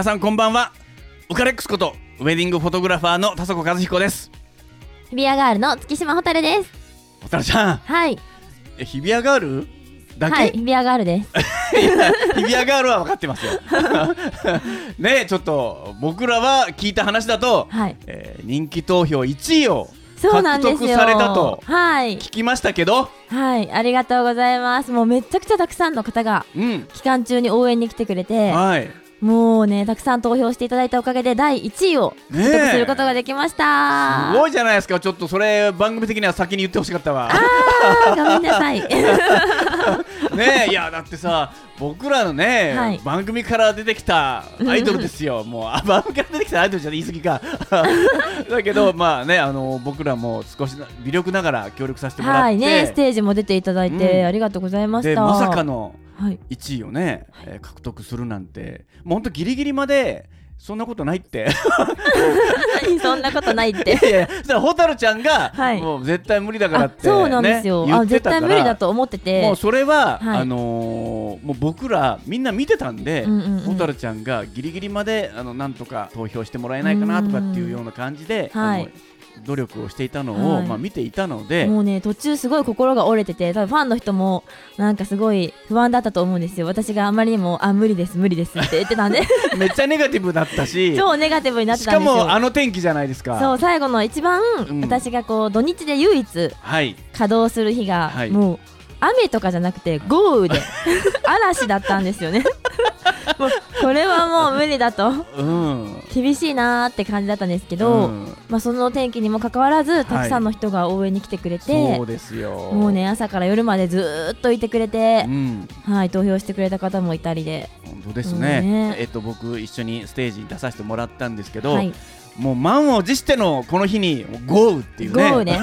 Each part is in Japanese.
皆さんこんばんはウカレックスことウェディングフォトグラファーの田底和彦です日比谷ガールの月島蛍です。おたらちゃんはい。え日比谷ガール？だけ、はい、日比谷ガールです。日比谷ガールは分かってますよ ねちょっと僕らは聞いた話だと、はい。えー人気投票1位をそうなんですよ。獲得されたとはい。聞きましたけどはい。ありがとうございます。もうめちゃくちゃたくさんの方がうん期間中に応援に来てくれて、はいもうね、たくさん投票していただいたおかげで第1位を獲得することができました。すごいじゃないですかちょっとそれ番組的には先に言ってほしかったわあーごめんなさい。ねえいやだってさ僕らのね、はい番組から出てきたアイドルですよ もうあ番組から出てきたアイドルじゃ言い過ぎか だけどまあねあの僕らも少しな微力ながら協力させてもらって、はいね、ステージも出ていただいて、うんありがとうございました。でまさかのはい。1位をね、えー獲得するなんてもうほんとギリギリまでそんなことないって。そんなことないって。いやいや蛍ちゃんが、はい。もう絶対無理だからって、あそうなんですよ。あ絶ってたから。対無理だと思ってて。もうそれは、はい。あのーもう僕らみんな見てたんで、うんうんうん。蛍ちゃんがギリギリまであのなんとか投票してもらえないかなとかっていうような感じで、うんはい努力をしていたのを、はい。まあ、見ていたので、もうね途中すごい心が折れてて多分ファンの人もなんかすごい不安だったと思うんですよ。私があまりにもあ無理です無理ですって言ってたんで。めっちゃネガティブだったし 超ネガティブになってしたかんですよ。もあの天気じゃないですか。そう最後の一番、うん。私がこう土日で唯一はい。稼働する日が、はい。もう雨とかじゃなくて豪雨で 嵐だったんですよねこれはもう無理だと。うん。厳しいなーって感じだったんですけど、うん。まあ、その天気にもかかわらずたくさんの人が応援に来てくれて、そうですよ。もうね朝から夜までずーっといてくれてう、ん。はい投票してくれた方もいたりで、本当ですね,、うんね。えっと僕一緒にステージに出させてもらったんですけど、はい、もう満を持してのこの日に豪雨っていうね。豪雨ね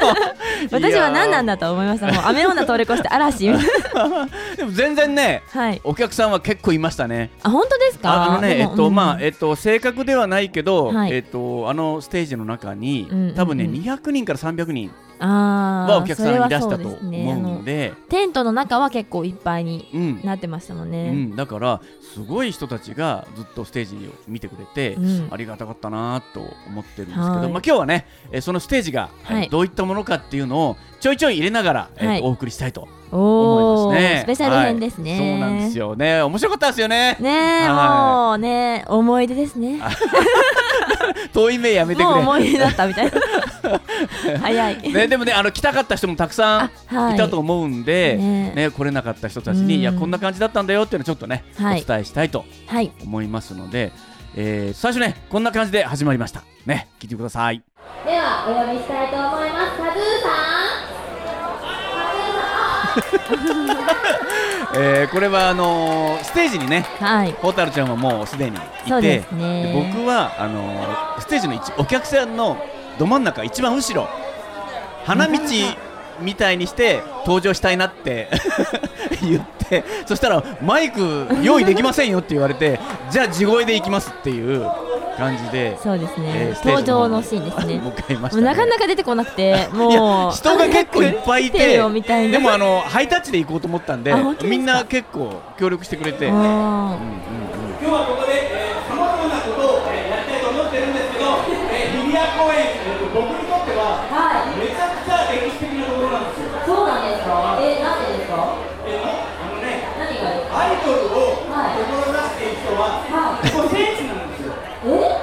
私は何なんだと思いました。もう雨女通り越して嵐。でも全然ねはい。お客さんは結構いましたね。あ本当ですか？あのねえっとまあうんえっと正確ではないけど、はい。えっとあのステージの中に、うんうんうん。多分ね200人から300人はお客さんいらしたと思うあののでテントの中は結構いっぱいにうん。なってましたもんうね、ん、だからすごい人たちがずっとステージを見てくれて、うん。ありがたかったなと思ってるんですけど、はい。まあ、今日はね、えーそのステージが、えーはい。どういったものかっていうのをちょいちょい入れながら、えーはい。お送りしたいとお思おいますね。スペシャル編ですね、はい。そうなんですよね。面白かったですよね。ねもうね思い出ですね 遠い目やめてくもうれ思い出だったみたいな。早い、ね、でもねあの来たかった人もたくさんい。いたと思うんで、ね。ね来れなかった人たちに、うん。いやこんな感じだったんだよっていうのをちょっとね、はい。お伝えしたいとはい。思いますので、えー最初ねこんな感じで始まりました。ね聞いてください。ではお呼びしたいと思います。カズー えーこれはあのーステージにねはい。蛍ちゃんはもうすでにいて僕はあのーステージの一お客さんのど真ん中一番後ろ花道みたいにして登場したいなって 言ってそしたらマイク用意できませんよって言われてじゃあ地声で行きますっていう感じで、そうですね、えー登場のシーンですね。ね、なかなか出てこなくてもう人が結構いっぱいい来ててよみたいな。でもあのハイタッチで行こうと思ったんでみんな結構協力してくれて、うんうんあうん。今日はここでさまざまなことを、えーやりたいと思ってるんですけど、えー、日比谷公園、えー僕にとってはーはめちゃくちゃ歴史的なところなんですよ。そうなんですかえなんでですかえーあのね、何がですアイドルをはい志している人は、はいここ聖地なんですよ。え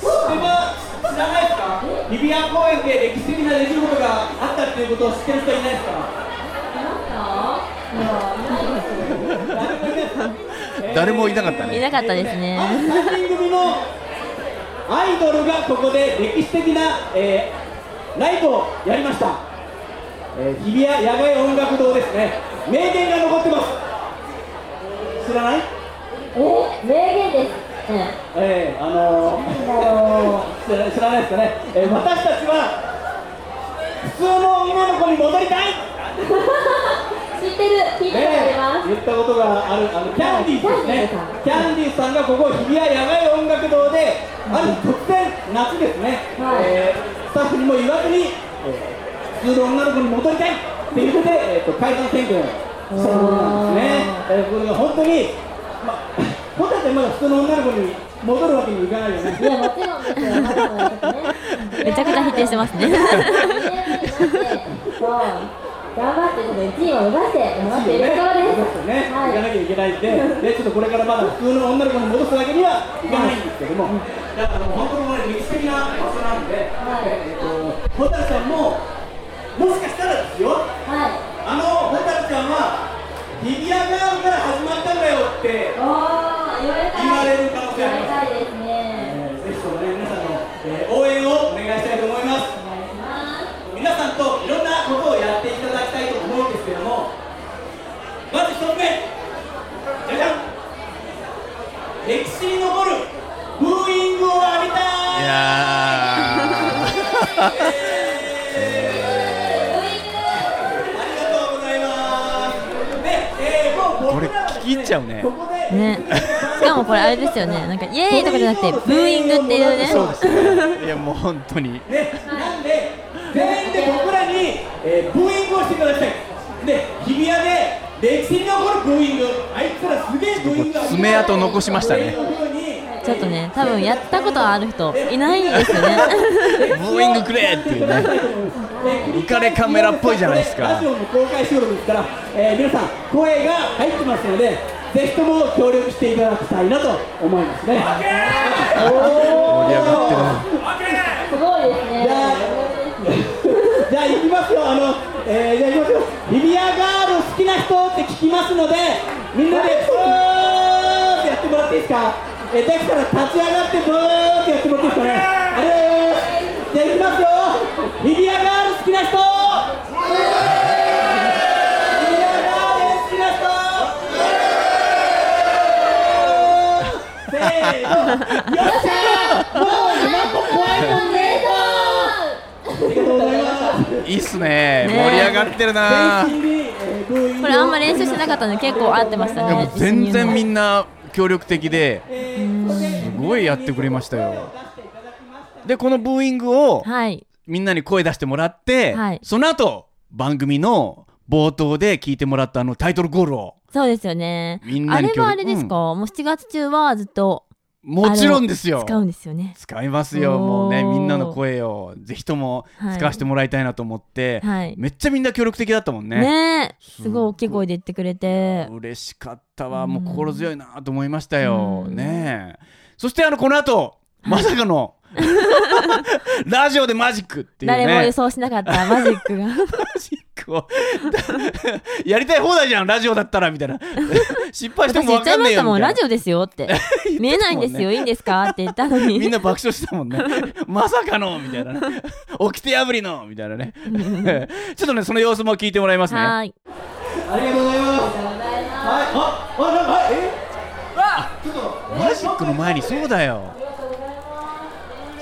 そうでは知らないですか日比谷公園で歴史的な出来事があったっていうことを知ってる人いないですか？誰もいなかったいねなかったですね。ある3人組のアイドルがここで歴史的な、えーライブをやりました、えー日比谷野外音楽堂ですね。名言が残ってます。知らない？え名言ですねえ。ー、あのー、知ら知らないですかね、えー私たちは普通の女の子に戻りたい。知ってる。聞いたことあります、言ったことがあるあのキャンディーズですね。キャンディーズさんがここ日比谷野外音楽堂である日突然夏ですね、はい。えースタッフにも言わずに、えー普通の女の子に戻りたい。って言って、えー、と解散宣言をしたところなんですね、えーこれが本当に、ま、ホタテまだ普通の女の子に戻るわけにいかないよね。いやもちろんです。よめちゃくちゃ否定してますね。そう頑張ってちょっと1位を目指して頑張っているところです。ね、はい。行かなきゃいけないんで、でちょっとこれからまだ普通の女の子に戻すわけにはいかないんですけども、だからもう本当に歴史的な場所なんで、えっとホタルちゃんも、もこれ僕らはです聞き入っちゃうね。ね。しかもこれあれですよね。なんかイエーイとかじゃなくてブーイングっていうね。そうですね。いやもう本当に。ね、なんで全員で僕らに、えー、ブーイングをしていただきたい。で日比谷で歴史に残るブーイング。あいつらすげえブーイング爪痕残しましたね。ちょっとね多分やったことある人いないですよね。ブーイングくれっていうね浮かれカメラっぽいじゃないですか。ラジオの公開収録ですから、えー皆さん声が入ってますのでぜひとも協力していただきたいなと思いますね。盛り上がってるすごいですね。じゃあじゃあ行きますよ。あの、えー、じゃあ行きますよ。リビアガール好きな人って聞きますのでみんなでブーってやってもらっていいですか？えーできたら立ち上がってブーってやってもらっていいですかね？あれじゃあ行きますよ。リビアガール好きな人。せーのよっしゃーもうなんか怖いもんねありがとうございますいいっすね。ね。盛り上がってるな。これあんま練習してなかったので結構合ってましたね。う全然みんんな協力的ですごいやってくれましたよ。でこのブーイングをはいみんなに声出してもらって、はい。その後番組の冒頭で聞いてもらったあのタイトルコールを。そうですよね。みんなに協力。あれはあれですか、もう7月中はずっともちろんですよ。使うんですよね。使いますよ。もうねみんなの声を。ぜひともはい。使わせてもらいたいなと思って、はい。めっちゃみんな協力的だったもんね。ねえ。すごい。大きい声で言ってくれて。嬉しかったわ。もううん心強いなと思いましたよ、うん。ねえ。そしてあのこの後まさかの。ラジオでマジックっていうね。誰も予想しなかったマジックが。マジックを。やりたい放題じゃんラジオだったらみたいな。失敗しても分かんねえましたもんよみラジオですよって。見えないんですよいいんですかって言ったのに。みんな爆笑してたもんね。まさかのみたいな。ね起きて破りのみたいなね。ちょっとねその様子も聞いてもらいますね。はーい。ありがとうございますはいああなんかえちょっとマジックの前にそうだよ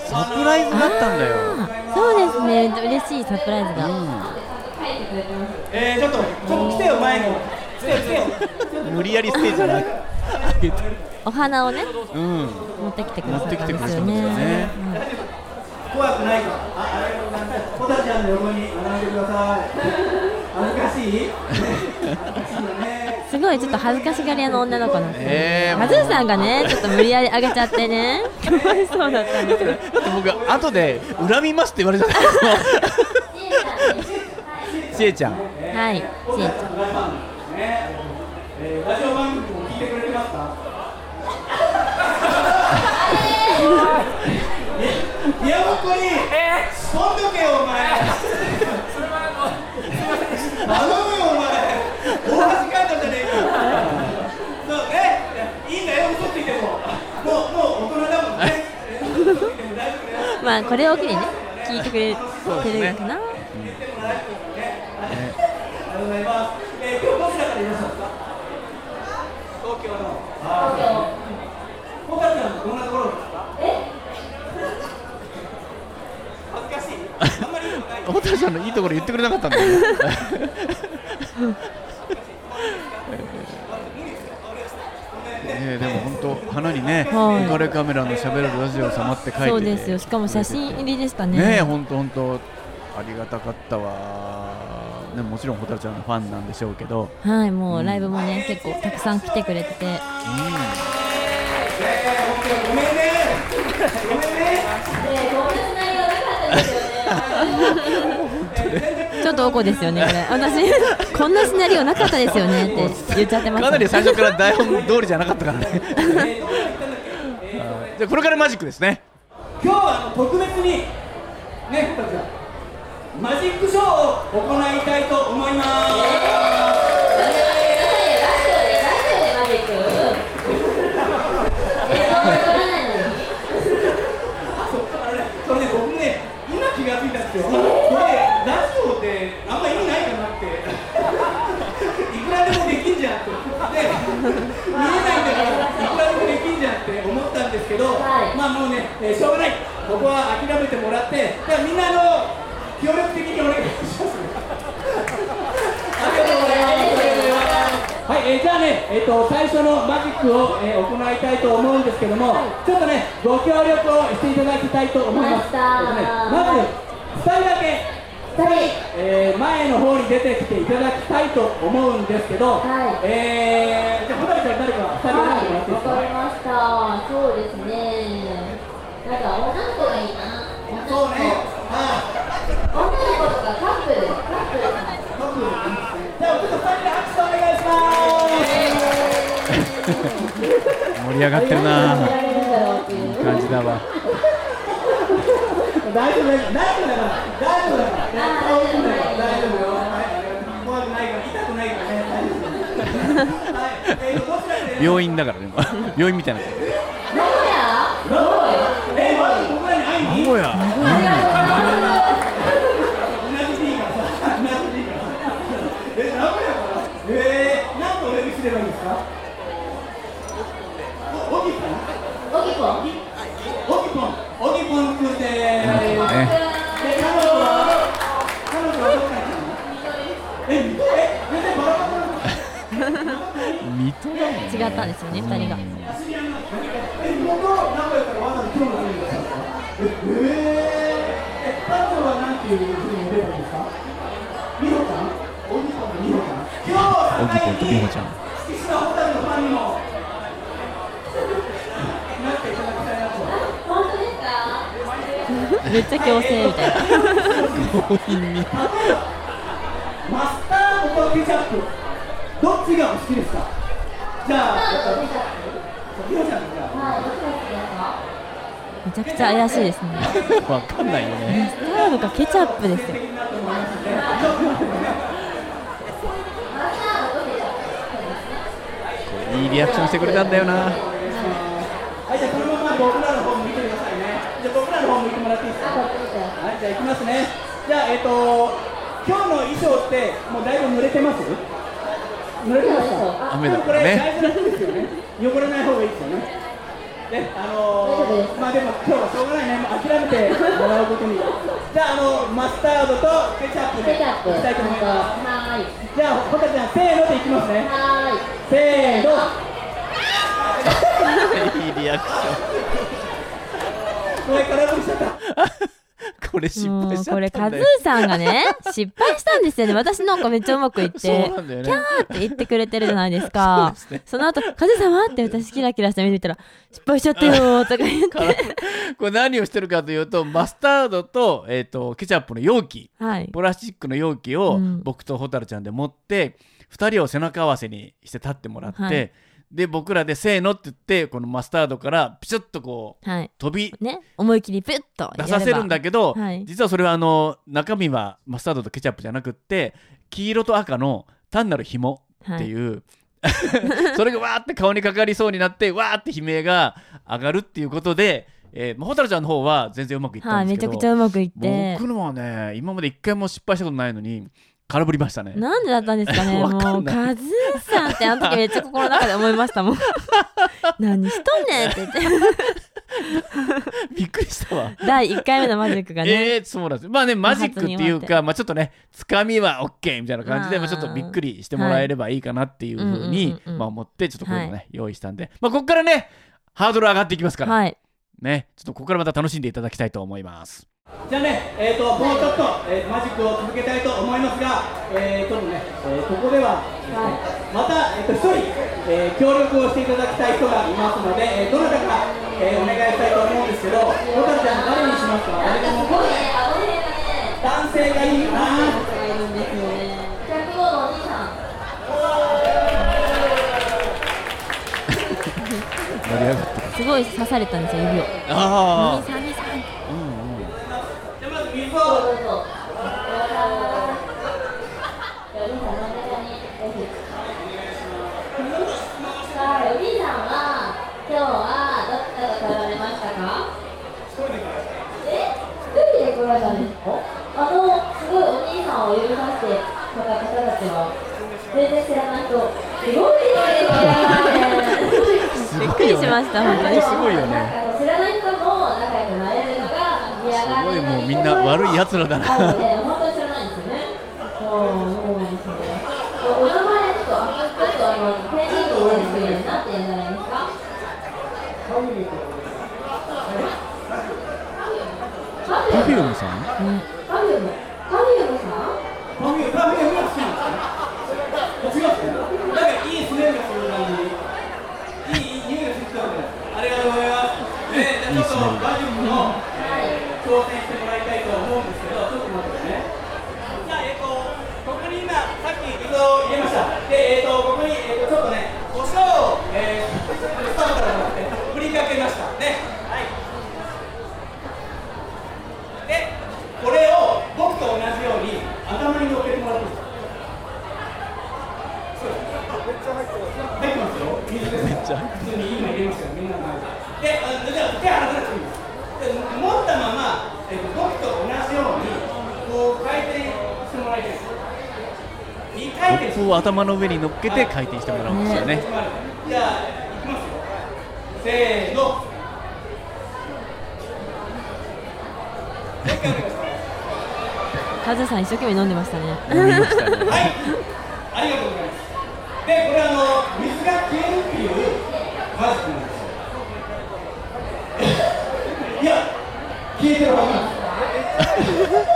サプライズだったんだよ。あそうですね。嬉しいサプライズが。えー、ちょっとちょっと来てよ前に来てよ来てよ。無理やりステージに上げてお花をねうん。持ってきてくだ持ってきさったんですよね怖くないか。らあありがとうござい。ますちゃんの横に並んでください。恥ずかしい？ごいちょっと恥ずかしがり屋の女の子なんですよえー。マズーさんがね ちょっと無理やり上げちゃってね。かわいそうだったんですけどだって僕後で恨みますって言われちゃったちえ ちゃん。はいちえちゃん。ね、えー、ラジオ番組も聞いてくれてますかいや本当に 飛んどけよお前頼むよお前大恥かいたじゃねえかそうねいいんだよ嘘ついてももうもう大人だもんね嘘ついても大丈夫だよまあこれを機にね聞いてくれてるかな、ありがとうんですか。東京の。東京。ホタちゃんどんなところですか？え？恥ずかしい。あんまりいいことない。ホタルちゃんのいいところ言ってくれなかったんだよね。えでも本当花にね、はい。浮かれカメラのしゃべるラジオ様って書いてそうですよ。しかも写真入りでしたね。ねえ本当本当。ありがたかったわ。ねもちろんホタルちゃんのファンなんでしょうけど。はいもうライブもね結構たくさん来てくれてて。えー、本当にごめんね。ごめんね ねこんなシナリオなかったですよねこですよねこれ。私こんなシナリオなかったですよねって言っちゃってます。かなり最初から台本通りじゃなかったからね。じゃあこれからマジックですね。今日はあの特別にね二つマジックショーを行いたいと思います、あのねそれね僕ね今気がついたんですよこれラジオってあんま意味ないかなっていくらでもできんじゃんってで見えないんだからいくらでもできんじゃんって思ったんですけど、はい。まあもうね、えーしょうがない。ここは諦めてもらってじゃあみんなあの協力的にお願いします。ありがとうございます。はい、えーじゃあね、えー、と最初のマジックを、えー行いたいと思うんですけども、ちょっとね、ご協力をしていただきたいと思います。やった。ーえっとねまず、2人だけ、えー前の方に出てきていただきたいと思うんですけど、はいえーじゃあ、ほたりちゃん、誰か2人選んでもらっていいですわかりか。ました。そうですね。なんか女の子がいいな。女の子。そうね、は女の子とかカップル、カップルかな。い、じゃあ、ちょっと2人で拍手お願いします。盛り上がってるな見られるんだろうっていう。感じだわ大丈夫大丈夫大丈夫だから大丈夫だから大丈夫大丈夫よはい怖くないから痛くないからね大丈夫病院だからね。今 病院みたいな。名古屋。えーまず僕らに会いに名古屋。同じ D からさ同じからさえ名古屋から。えー何とお呼びすればいいですか？ん月島ホタルのファンにもなっていただきたいなと本当ですかめっちゃ強制みたいな強引にマスタードとケチャップどっちがお好きですかじゃあ、めちゃくちゃ怪しいですねわかんないよねスタードかケチャップですよいいいリアクションしてくれたんだよなはい、じゃあこのまま僕らの方向いてくださいね。じゃあ僕らの方向いてもらっていいですか？はい、じゃあ行きますね。じゃあえっ、と今日の衣装ってもうだいぶ濡れてます？濡れてますか？雨だでもこれからね大事なことですよね。汚れない方がいいですよね。ね、あのー、まあでも今日はしょうがないね。もう諦めてもらうことに。じゃああのマスタードとケチャップでケチャップ。いきたいと思います。はーい。じゃあホタちゃんせーのでいきますね。はーい。せーの。いいリアクシこれ空振りしちゃった。これ失も敗しちゃうこれカズーさんがね 失敗したんですよね。私なんかめっちゃうまくいって。ね。キャーって言ってくれてるじゃないですか。そね。その後カズーさんはって私キラキラした目で見たら失敗しちゃったよーとか言って。これ何をしてるかというとマスタードと,、えー、とケチャップの容器はい。プラスチックの容器をうん。僕と蛍ちゃんで持って、2人を背中合わせにして立ってもらって、はいで僕らで「せーの」って言ってこのマスタードからピシュッとこうはい。飛びね。思い切りプッと出させるんだけど、はい実はそれはあの中身はマスタードとケチャップじゃなくって黄色と赤の単なる紐っていう、それがわーって顔にかかりそうになってわーって悲鳴が上がるっていうことで、えー、まあ蛍ちゃんの方は全然うまくいったはいめちゃんですけど、くちゃうまくいって。僕のはね今まで一回も失敗したことないのに空振りましたね。なんでだったんですかね。もうカズーさんってあの時めっちゃ心の中で思いましたもん。何しとんねんって言って。びっくりしたわ。第1回目のマジックがね、えー、そうなんです。よまあねマジックっていうか、まあ、ちょっとねつかみは OK みたいな感じでまあ、ちょっとびっくりしてもらえればいいかなっていうふうにまあ思ってちょっとこういうのね、は用意したんで、まあ、ここからねハードル上がっていきますから、はい。ねちょっとここからまた楽しんでいただきたいと思いますじゃあね、えー、ともうちょっと、えーマジックを続けたいと思いますが、えー、ちょっとね、えーここでは、また、えっと、一人、えー協力をしていただきたい人がいますので、えーどなたか、えーお願いしたいと思うんですけど、ホタルちゃん、誰にしますか？誰でも男性がいいかな。すよね。105のお兄さん。盛り上がってるすごい刺されたんですよ指をああうんうんじゃあまず水どうぞをどうぞ。お兄さん、真ん中にぜひ。さあ、お兄さんは、今日はどこから来られましたかえ一人で来られたんですかあの、すごいを呼びまして、この方たちは、全然知らない人、すごいですね。びっくりしました本当にすごいよね知らない人も仲良くなれるのが盛り上がすごいもうみんな悪い奴らだな本当に知らないんですよね。そう、ですよね。お名前ちょっと、あちょっとあの、ペンネームと同じですけど、なんて言うんじゃないですか。パフュームさん？パフューム。パフュームさん。パフュームパフュームが好きなんですね。違うんですね。なんかいいスメルがする感じ。いいいい匂いがする人なんで。ありがとうございます。ね、じゃあちょっとラジオの挑戦してもらいたいと思うん。ですけど、ちょっと待ってね。じゃあえっとここに今さっき水を入れました。でえっとここにえっとちょっとねお塩をえースタートからじゃなくて振りかけましたね。はい。でこれを僕と同じように頭に乗っけてもらっていいですか。そうです入ってますよ。水ですから。普通に今入れますからみんなの前で。で、あじゃあ手離さなくていいです。で持ったまま、えっと、僕と同じようにこう回転してもらいたいです。二回転コップを頭の上に乗っけて回転してもらうんですよねじゃあ、いきますよ。せーの。カズさん一生懸命飲んでましたね飲みましたねはい。ありがとうございます。で、これあの水が消えるっていうマジックなんですよ。いや、消えてるはずなんです。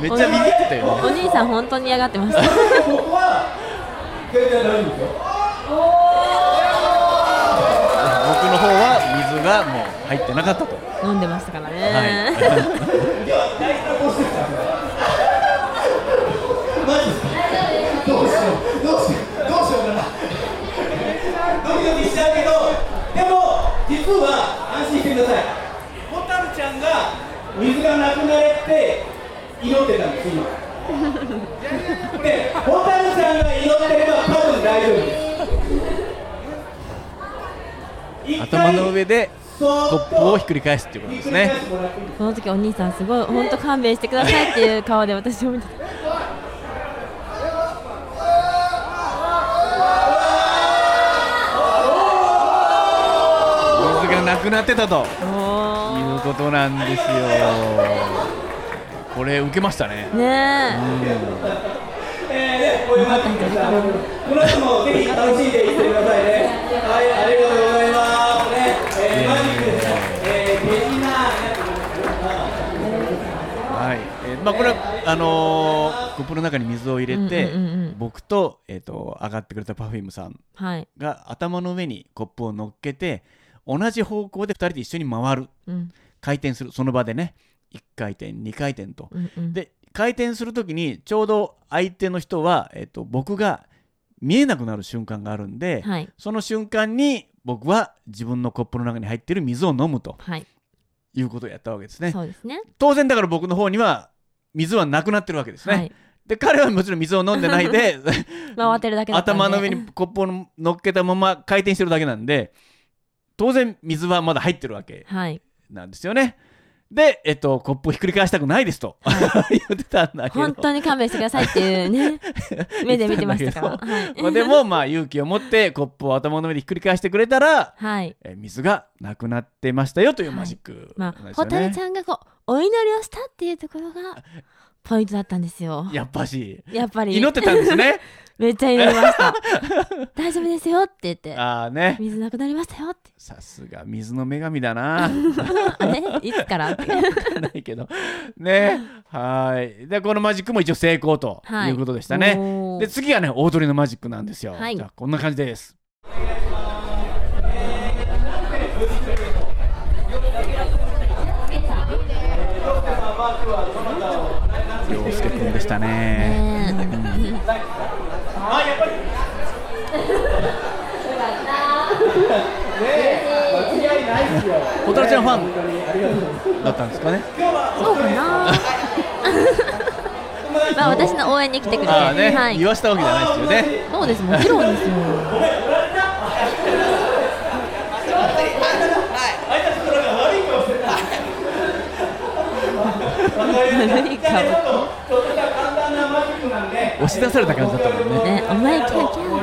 めっちゃビビってたよね。お兄さん本当に嫌がってました。僕の方は水がもう入ってなかったと。飲んでましたからね、はい。い。や、大事なポストですから。マジですか。どうしよう、どうしよう、どうしようかな。ドキドキしちゃうけど、でも、実は安心してください。ホタルちゃんが水がなくなれって祈ってたんです、今。で、ホタルちゃんが祈ってれば多分大丈夫です。頭の上でコップをひっくり返すっていうことですね。ひっくり返してもらっていいですかその時お兄さんすごい本当勘弁してくださいっていう顔で私を見てた水がなくなってたということなんですよこれ受けましたね。ねえ。た。この後もぜひ楽しんでいってくださいね。はい、ありがとうございます。ね、えー、マジック。ですね。えー、手品はい、えーまあこれはあのーコップの中に水を入れて、うんうんうんうん僕とえっ、と上がってくれたパフュームさんはい、が頭の上にコップを乗っけて同じ方向で2人で一緒に回る。うん。回転する。その場でね1回転2回転と、うんうん、で回転するときにちょうど相手の人は、えっと僕が見えなくなる瞬間があるんで、はい。その瞬間に僕は自分のコップの中に入っている水を飲むとはい。いうことをやったわけですね。そうですね。当然だから僕の方には水はなくなってるわけですね、はい。で彼はもちろん水を飲んでないで 回ってるだけ頭の上にコップを乗っけたまま回転してるだけなんで当然水はまだ入ってるわけはい。なんですよねで、えっと、コップをひっくり返したくないですと、言ってたんだけど。本当に勘弁してくださいっていうね。目で見てましたから。はい。まあでもまあ勇気を持ってコップを頭の上でひっくり返してくれたら、はい。えー水がなくなってましたよというマジックまあなんですよね、ホタルちゃんがこうお祈りをしたっていうところがポイントだったんですよ。やっぱし。やっぱり。祈ってたんですね めっちゃ祈りました。大丈夫ですよって言って。ああね。水なくなりましたよって。さすが水の女神だな。あれ？いつから？って。ないけど。ね。はい。でこのマジックも一応成功とはい。いうことでしたね、おー。で次がね大鳥のマジックなんですよ、はい。じゃあこんな感じです。洋介くんでしたね。ねあやっぱり。よかったね間違いないですよ。小虎ちゃんファンだったんですかね。えそうかな。まあ私の応援に来てくれてああね、はい。言わしたわけじゃないですよね。そうです。もちろんですよ。悪い押し出された感じだったもんね。ねお前キャーキャ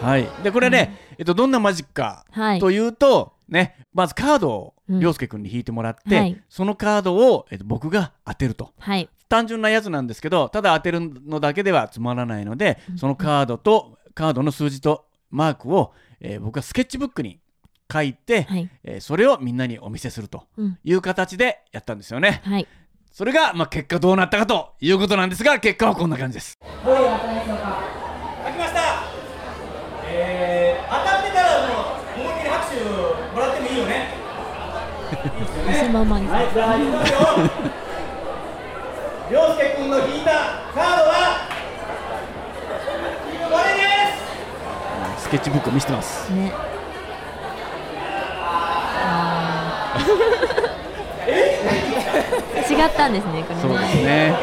ーはい。でこれね、えっと、どんなマジックかはい。というと、ねまずカードをうん。涼介君に引いてもらって、はい。そのカードを、えっと、僕が当てると。はい。単純なやつなんですけどただ当てるのだけではつまらないのでそのカードとカードの数字とマークを、えー僕がスケッチブックに書いて、はい。えーそれをみんなにお見せするとうん。いう形でやったんですよね。はいそれが、まあ、結果どうなったかということなんですが結果はこんな感じです。どういう当たりでしょうか？書きました。えー、当たってたらもう思いっきり拍手もらってもいいよね。足ままにはいじゃあいきますよ。涼介君の引いたカードはこれです。スケッチブックを見せてます。ねあー 違ったんですねこれねそうですね。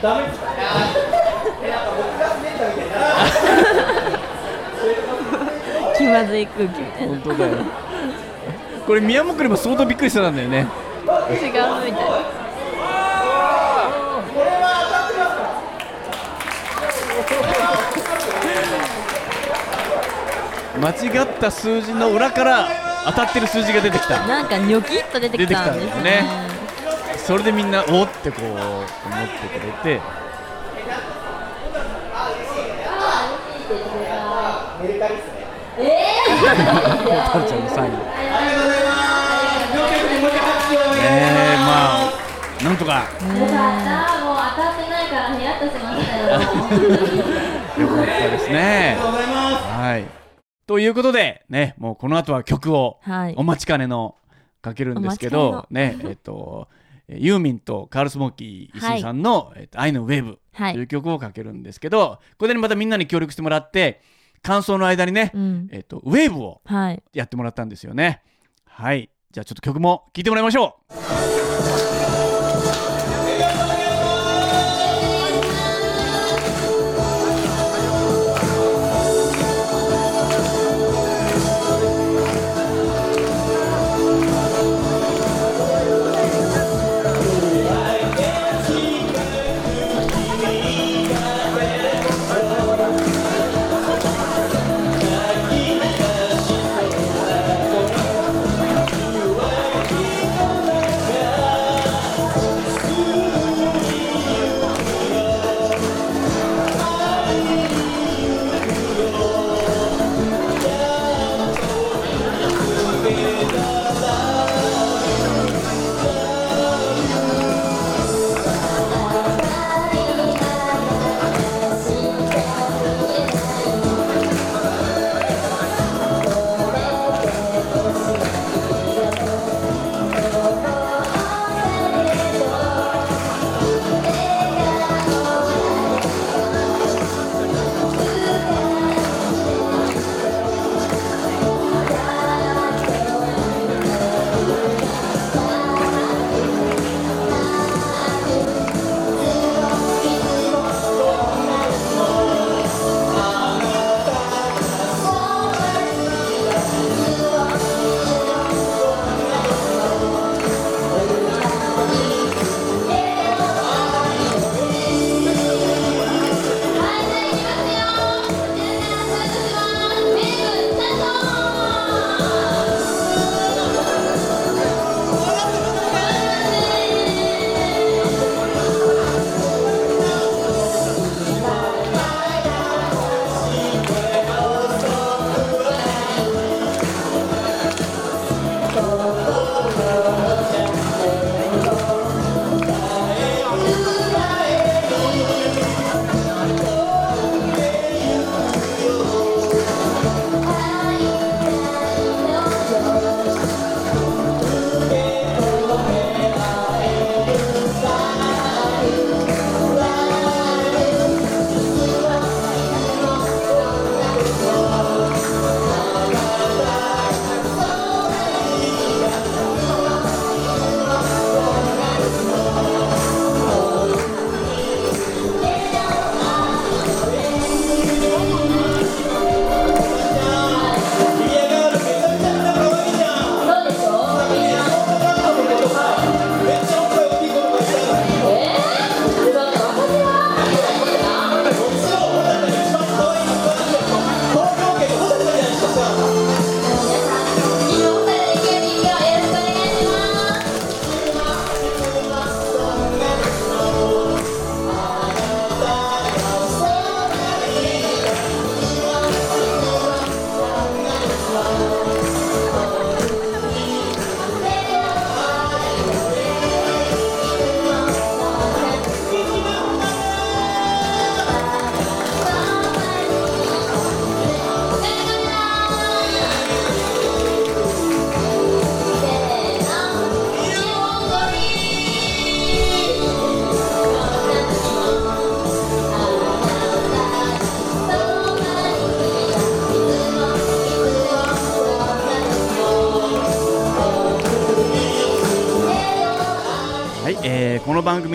ダメですか気まずい空気みたいな本当だよ。これ宮本にも相当びっくりしてたんだよね。違うみたいなこれは当たってますか間違った数字の裏から当たってる数字が出てきた。なんかニョキッと出てきたんですねですそれでみんなおってこう思ってくれて。ええタルちゃんのサイン。ねありがとうございまあなんとかよかったもう当たってないからヒヤッとしましたよ よかったですねありがとうございますはい。ということでねもうこの後は曲をはい。お待ちかねのかけるんですけおど待ねえっとユーミンとカールスモーキー石井さんの「えっと愛のウェーブ」はい。という曲をかけるんですけどこれでまたみんなに協力してもらって感想の間にね、うん。えっとウェーブをはい。やってもらったんですよね。はい。じゃあちょっと曲も聴いてもらいましょう。「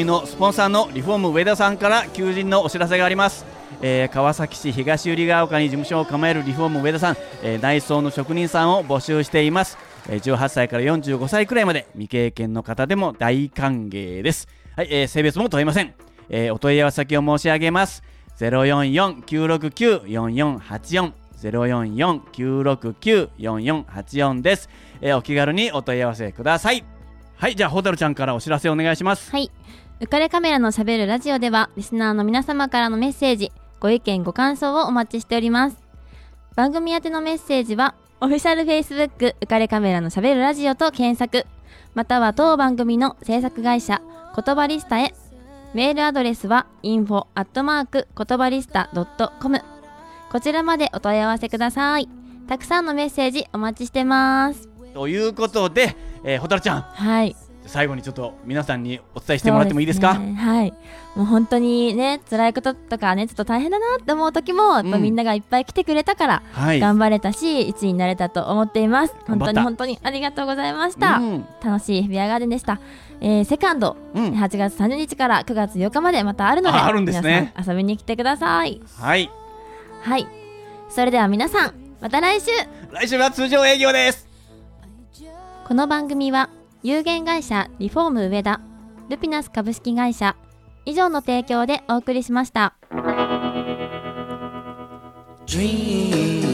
組のスポンサーのリフォーム上田さんから求人のお知らせがあります、えー川崎市東百合ヶ丘に事務所を構えるリフォーム上田さん、えー内装の職人さんを募集しています、えー18歳から45歳くらいまで未経験の方でも大歓迎です。はい、えー性別も問いません、えーお問い合わせ先を申し上げます。044-969-4484 044-969-4484です、えーお気軽にお問い合わせください。はいじゃあ蛍ちゃんからお知らせお願いします。はい。浮かれカメラのしゃべるラジオでは、リスナーの皆様からのメッセージ、ご意見、ご感想をお待ちしております。番組宛てのメッセージは、オフィシャル Facebook 浮かれカメラのしゃべるラジオと検索、または当番組の制作会社、言葉リスタへ。メールアドレスは info アットマーク言葉リスタ .com こちらまでお問い合わせください。たくさんのメッセージお待ちしてます。ということで、えー、蛍ちゃんはい。最後にちょっと皆さんにお伝えしてもらってもいいですかね。はい。もう本当にね辛いこととかねちょっと大変だなって思う時もやっみんながいっぱい来てくれたから、はい。頑張れたし1位になれたと思っています。本当に本当にありがとうございました、うん。楽しい日比谷ガーデンでした、えーセカンド、うん。8月30日から9月8日までまたあるのでああるんですね。遊びに来てください。はい。はい。それでは皆さんまた来週。来週は通常営業です。この番組は有限会社リフォーム上田ルピナス株式会社以上の提供でお送りしました。Dream,